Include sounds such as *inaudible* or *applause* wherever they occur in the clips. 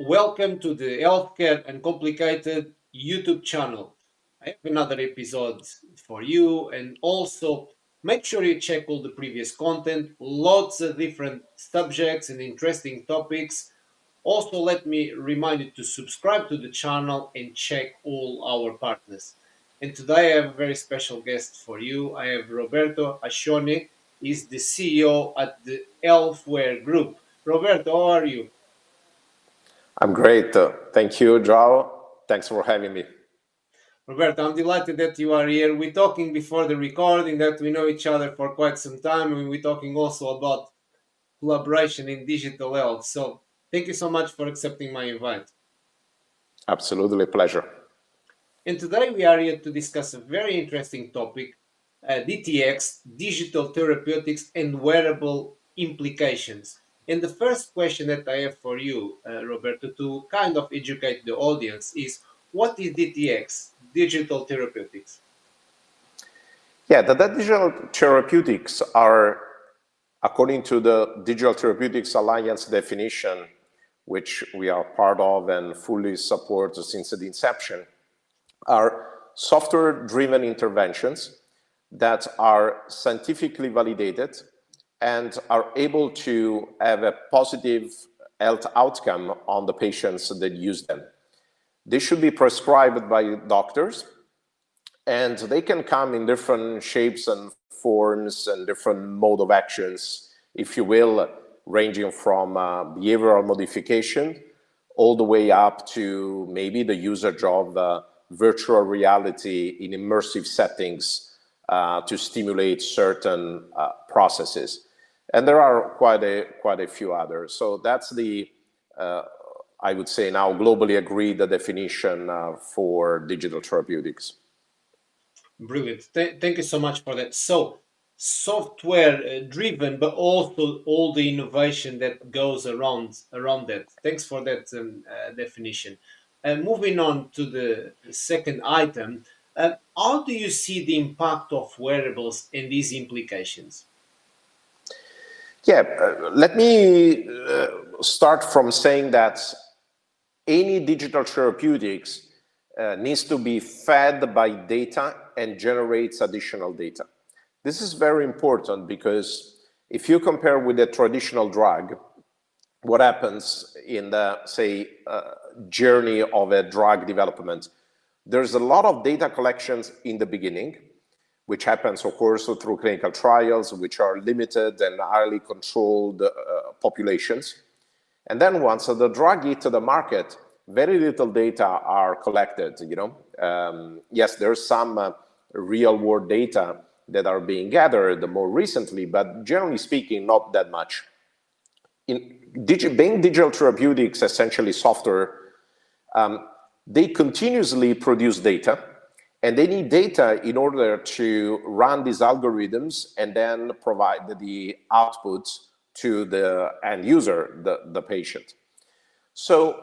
Welcome to the Healthcare Uncomplicated YouTube channel. I have another episode for you, and also make sure you check all the previous content, lots of different subjects and interesting topics. Also, let me remind you to subscribe to the channel and check all our partners. And today I have a very special guest for you. I have Roberto Ascione, he's the CEO at the Healthware Group. Roberto, how are you? I'm great. Uh, thank you, Joao. Thanks for having me. Roberto, I'm delighted that you are here. We're talking before the recording that we know each other for quite some time, and we're talking also about collaboration in digital health. So, thank you so much for accepting my invite. Absolutely, pleasure. And today we are here to discuss a very interesting topic uh, DTX, digital therapeutics, and wearable implications. And the first question that I have for you, uh, Roberto, to kind of educate the audience is what is DTX, digital therapeutics? Yeah, the, the digital therapeutics are, according to the Digital Therapeutics Alliance definition, which we are part of and fully support since the inception, are software driven interventions that are scientifically validated and are able to have a positive health outcome on the patients that use them. They should be prescribed by doctors and they can come in different shapes and forms and different mode of actions, if you will, ranging from uh, behavioral modification all the way up to maybe the usage of uh, virtual reality in immersive settings uh, to stimulate certain uh, processes and there are quite a quite a few others. So that's the uh, I would say now globally agreed the definition for digital therapeutics. Brilliant. Th- thank you so much for that. So software driven, but also all the innovation that goes around around that. Thanks for that um, uh, definition. And moving on to the second item, uh, how do you see the impact of wearables and these implications? Yeah, uh, let me uh, start from saying that any digital therapeutics uh, needs to be fed by data and generates additional data. This is very important because if you compare with a traditional drug, what happens in the, say, uh, journey of a drug development, there's a lot of data collections in the beginning, which happens, of course, through clinical trials, which are limited and highly controlled uh, populations. And then once the drug hits the market, very little data are collected. You know, um, yes, there's some uh, real-world data that are being gathered more recently, but generally speaking, not that much. In digi- being digital therapeutics, essentially software, um, they continuously produce data and they need data in order to run these algorithms and then provide the output to the end user, the, the patient. So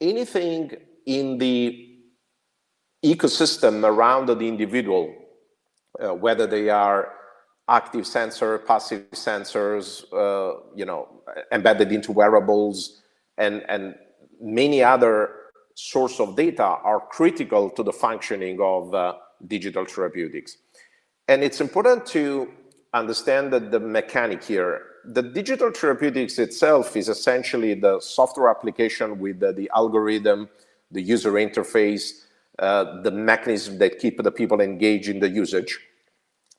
anything in the ecosystem around the individual, uh, whether they are active sensor, passive sensors, uh, you know, embedded into wearables, and and many other source of data are critical to the functioning of uh, digital therapeutics. And it's important to understand that the mechanic here. The digital therapeutics itself is essentially the software application with the, the algorithm, the user interface, uh, the mechanism that keep the people engaged in the usage.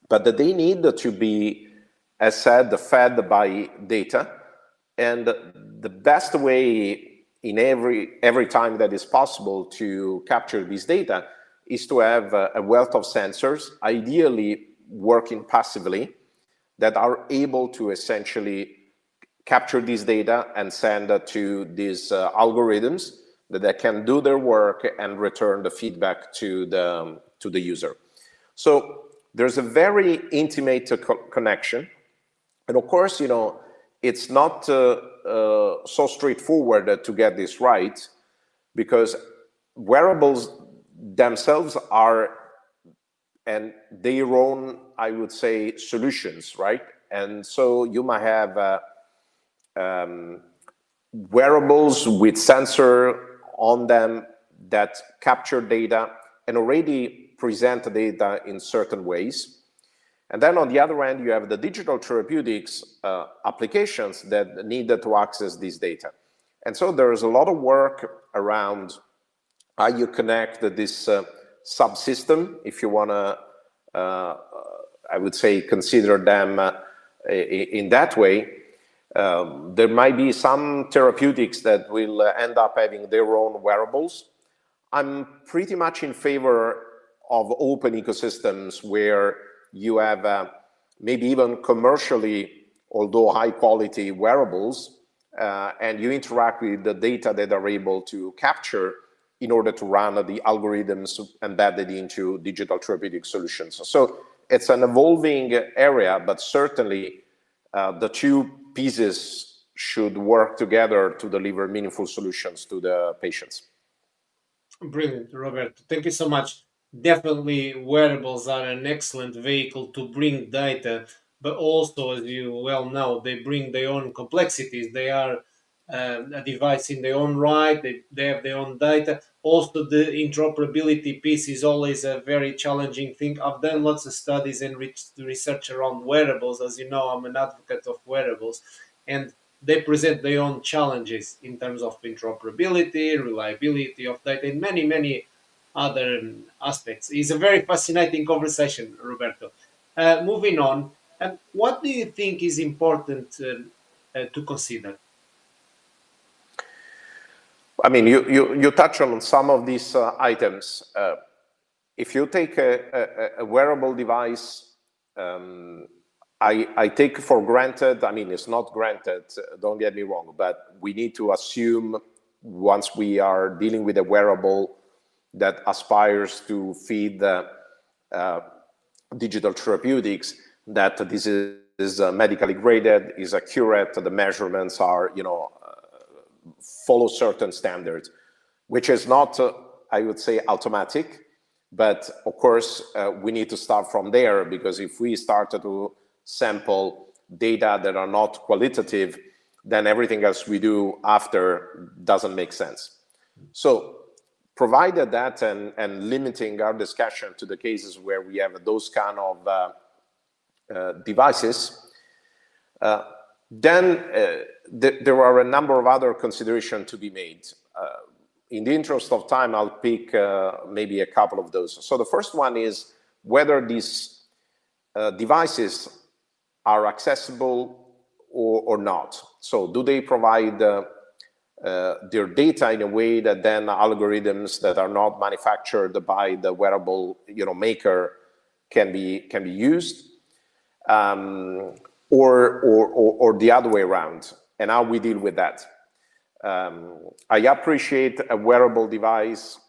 But that they need to be, as said, fed by data. And the best way in every every time that is possible to capture this data is to have a, wealth of sensors, ideally working passively, that are able to essentially capture this data and send to these uh, algorithms that can do their work and return the feedback to the to the user. So there's a very intimate co connection, and of course, you know, it's not. Uh, uh, so straightforward to get this right because wearables themselves are and their own, I would say, solutions, right? And so you might have uh, um, wearables with sensor on them that capture data and already present the data in certain ways. And then on the other end, you have the digital therapeutics uh, applications that need to access this data. And so there's a lot of work around how you connect this uh, subsystem, if you want to, uh, I would say, consider them uh, in that way. Um, there might be some therapeutics that will uh, end up having their own wearables. I'm pretty much in favor of open ecosystems where you have uh, maybe even commercially, although high quality wearables, uh, and you interact with the data that are able to capture in order to run the algorithms embedded into digital therapeutic solutions. So it's an evolving area, but certainly uh, the two pieces should work together to deliver meaningful solutions to the patients. Brilliant, Robert. Thank you so much. Definitely, wearables are an excellent vehicle to bring data, but also, as you well know, they bring their own complexities. They are uh, a device in their own right, they, they have their own data. Also, the interoperability piece is always a very challenging thing. I've done lots of studies and research around wearables. As you know, I'm an advocate of wearables, and they present their own challenges in terms of interoperability, reliability of data, and many, many other aspects. It's a very fascinating conversation, Roberto. Uh, moving on, um, what do you think is important uh, uh, to consider? I mean, you, you, you touch on some of these uh, items. Uh, if you take a, a, a wearable device, um, I, I take for granted, I mean, it's not granted, don't get me wrong, but we need to assume once we are dealing with a wearable that aspires to feed uh, digital therapeutics, that this is, is uh, medically graded, is accurate, the measurements are, you know, uh, follow certain standards, which is not, I would say, automatic. But of course, we need to start from there because if we start to sample data that are not qualitative, then everything else we do after doesn't make sense. So provided that and, and limiting our discussion to the cases where we have those kind of uh, uh, devices, uh, then uh, th there are a number of other considerations to be made. Uh, in the interest of time, I'll pick uh, maybe a couple of those. So the first one is whether these devices are accessible or, or not. So do they provide uh, their data in a way that then algorithms that are not manufactured by the wearable you know, maker can be, can be used? Um, or, or, or, or, the other way around, and how we deal with that. Um, I appreciate a wearable device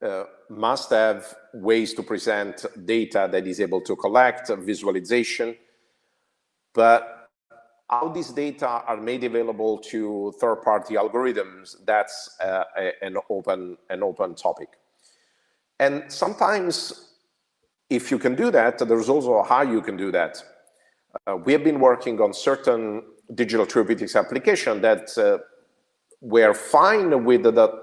uh, must have ways to present data that is able to collect visualization, but how these data are made available to third-party algorithms, that's uh, a, an, open, an open topic. And sometimes, if you can do that, there's also how you can do that. Uh, we have been working on certain digital therapeutics application that uh, were fine with the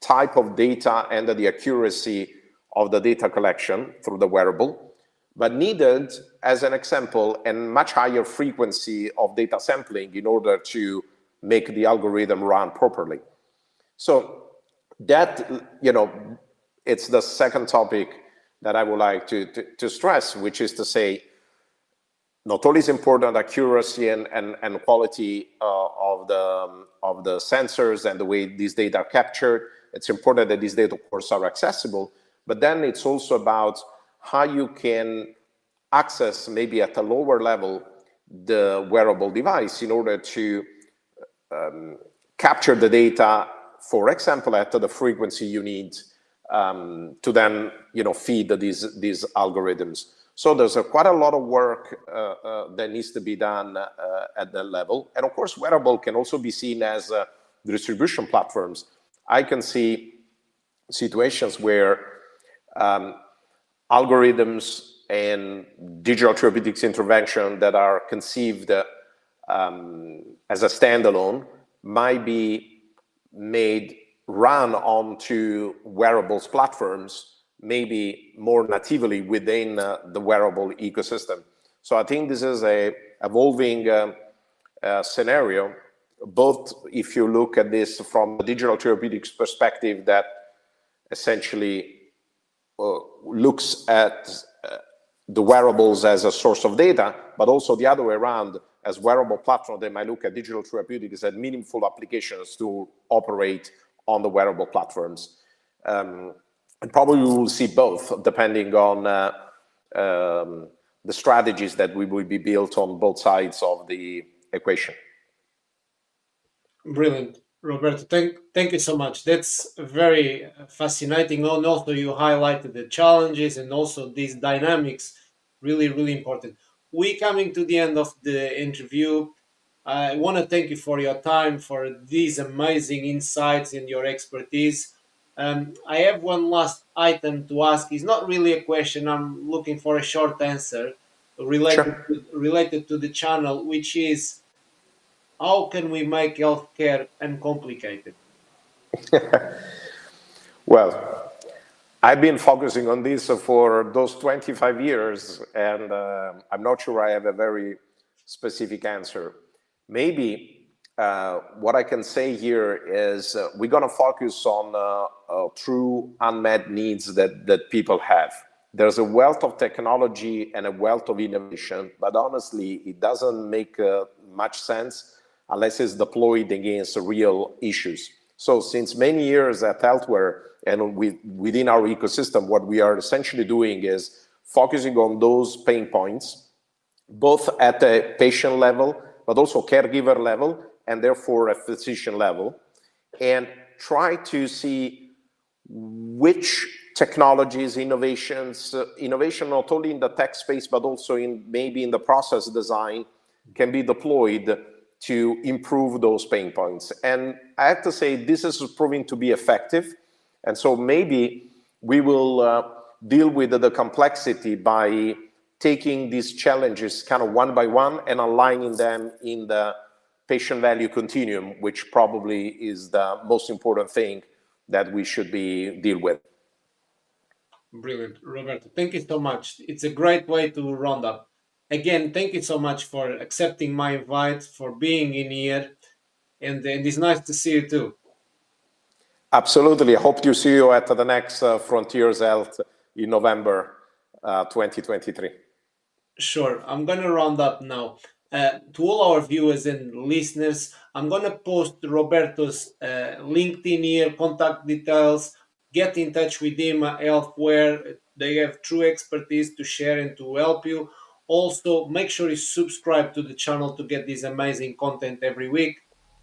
type of data and the accuracy of the data collection through the wearable, but needed, as an example, and much higher frequency of data sampling in order to make the algorithm run properly. So that, you know, it's the second topic that I would like to, to, to stress, which is to say, not only is important accuracy and, and, and quality uh, of, the, um, of the sensors and the way these data are captured, it's important that these data, of course, are accessible, but then it's also about how you can access maybe at a lower level the wearable device in order to um, capture the data, for example, at the frequency you need um, to then you know feed these these algorithms. So there's a, quite a lot of work uh, uh, that needs to be done uh, at that level. And of course, wearable can also be seen as uh, distribution platforms. I can see situations where um, algorithms and digital therapeutics intervention that are conceived um, as a standalone might be made run onto wearables platforms, maybe more natively within uh, the wearable ecosystem. So I think this is a evolving uh, uh, scenario, both if you look at this from a digital therapeutics perspective that essentially uh, looks at the wearables as a source of data, but also the other way around, as wearable platform, they might look at digital therapeutics as meaningful applications to operate on the wearable platforms. Um, and probably we will see both, depending on uh, um, the strategies that we will be built on both sides of the equation. Brilliant. Roberto, thank, thank you so much. That's very fascinating. And also, you highlighted the challenges and also these dynamics, really, really important. We coming to the end of the interview. I want to thank you for your time, for these amazing insights and your expertise. Um, I have one last item to ask. It's not really a question. I'm looking for a short answer related sure. to, related to the channel, which is how can we make healthcare uncomplicated? *laughs* well, I've been focusing on this for those 25 years, and uh, I'm not sure I have a very specific answer. Maybe uh, what I can say here is uh, we're going to focus on uh, uh, true unmet needs that, that people have. There's a wealth of technology and a wealth of innovation, but honestly, it doesn't make uh, much sense unless it's deployed against real issues. So since many years at Healthware and with, within our ecosystem, what we are essentially doing is focusing on those pain points, both at the patient level, but also caregiver level, and therefore a physician level, and try to see which technologies, innovations, uh, innovation not only in the tech space, but also in maybe in the process design can be deployed to improve those pain points. And I have to say, this is proving to be effective. And so maybe we will uh, deal with the complexity by taking these challenges kind of one by one and aligning them in the patient value continuum, which probably is the most important thing that we should be deal with. Brilliant, Roberto. Thank you so much. It's a great way to round up again, thank you so much for accepting my invite, for being in here, and, and it's nice to see you too. Absolutely. I hope to see you at the next uh, Frontiers Health in November uh, 2023. Sure. I'm going to round up now. Uh, to all our viewers and listeners, I'm going to post Roberto's uh, LinkedIn here, contact details. Get in touch with him at Healthware. They have true expertise to share and to help you also, make sure you subscribe to the channel to get this amazing content every week.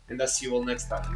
And I'll see you all next time.